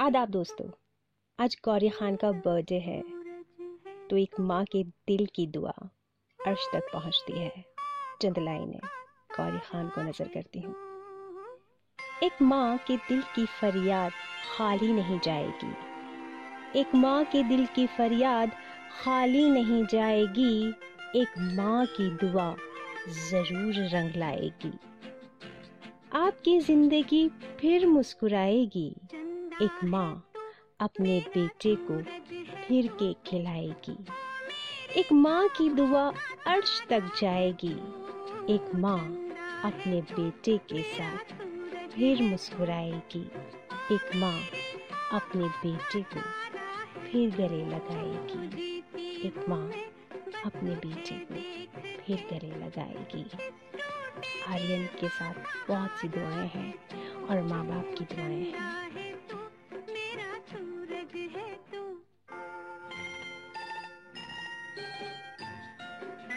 आदाब दोस्तों, आज गौरी खान का बर्थडे है तो एक माँ के दिल की दुआ अर्श तक पहुँचती है। चंद लाइनें गौरी खान को नज़र करती हूँ। एक माँ के दिल की फरियाद खाली नहीं जाएगी। एक माँ के दिल की फरियाद खाली नहीं जाएगी। एक माँ की दुआ ज़रूर रंग लाएगी। आपकी ज़िंदगी फिर मुस्कुराएगी। एक माँ अपने बेटे को फिर के खिलाएगी। एक माँ की दुआ अर्श तक जाएगी। एक माँ अपने बेटे के साथ फिर मुस्कुराएगी। एक माँ अपने बेटे को फिर गले लगाएगी। एक माँ अपने बेटे को फिर गले लगाएगी। आर्यन के साथ बहुत सी दुआएँ हैं और माँ बाप की दुआएँ हैं।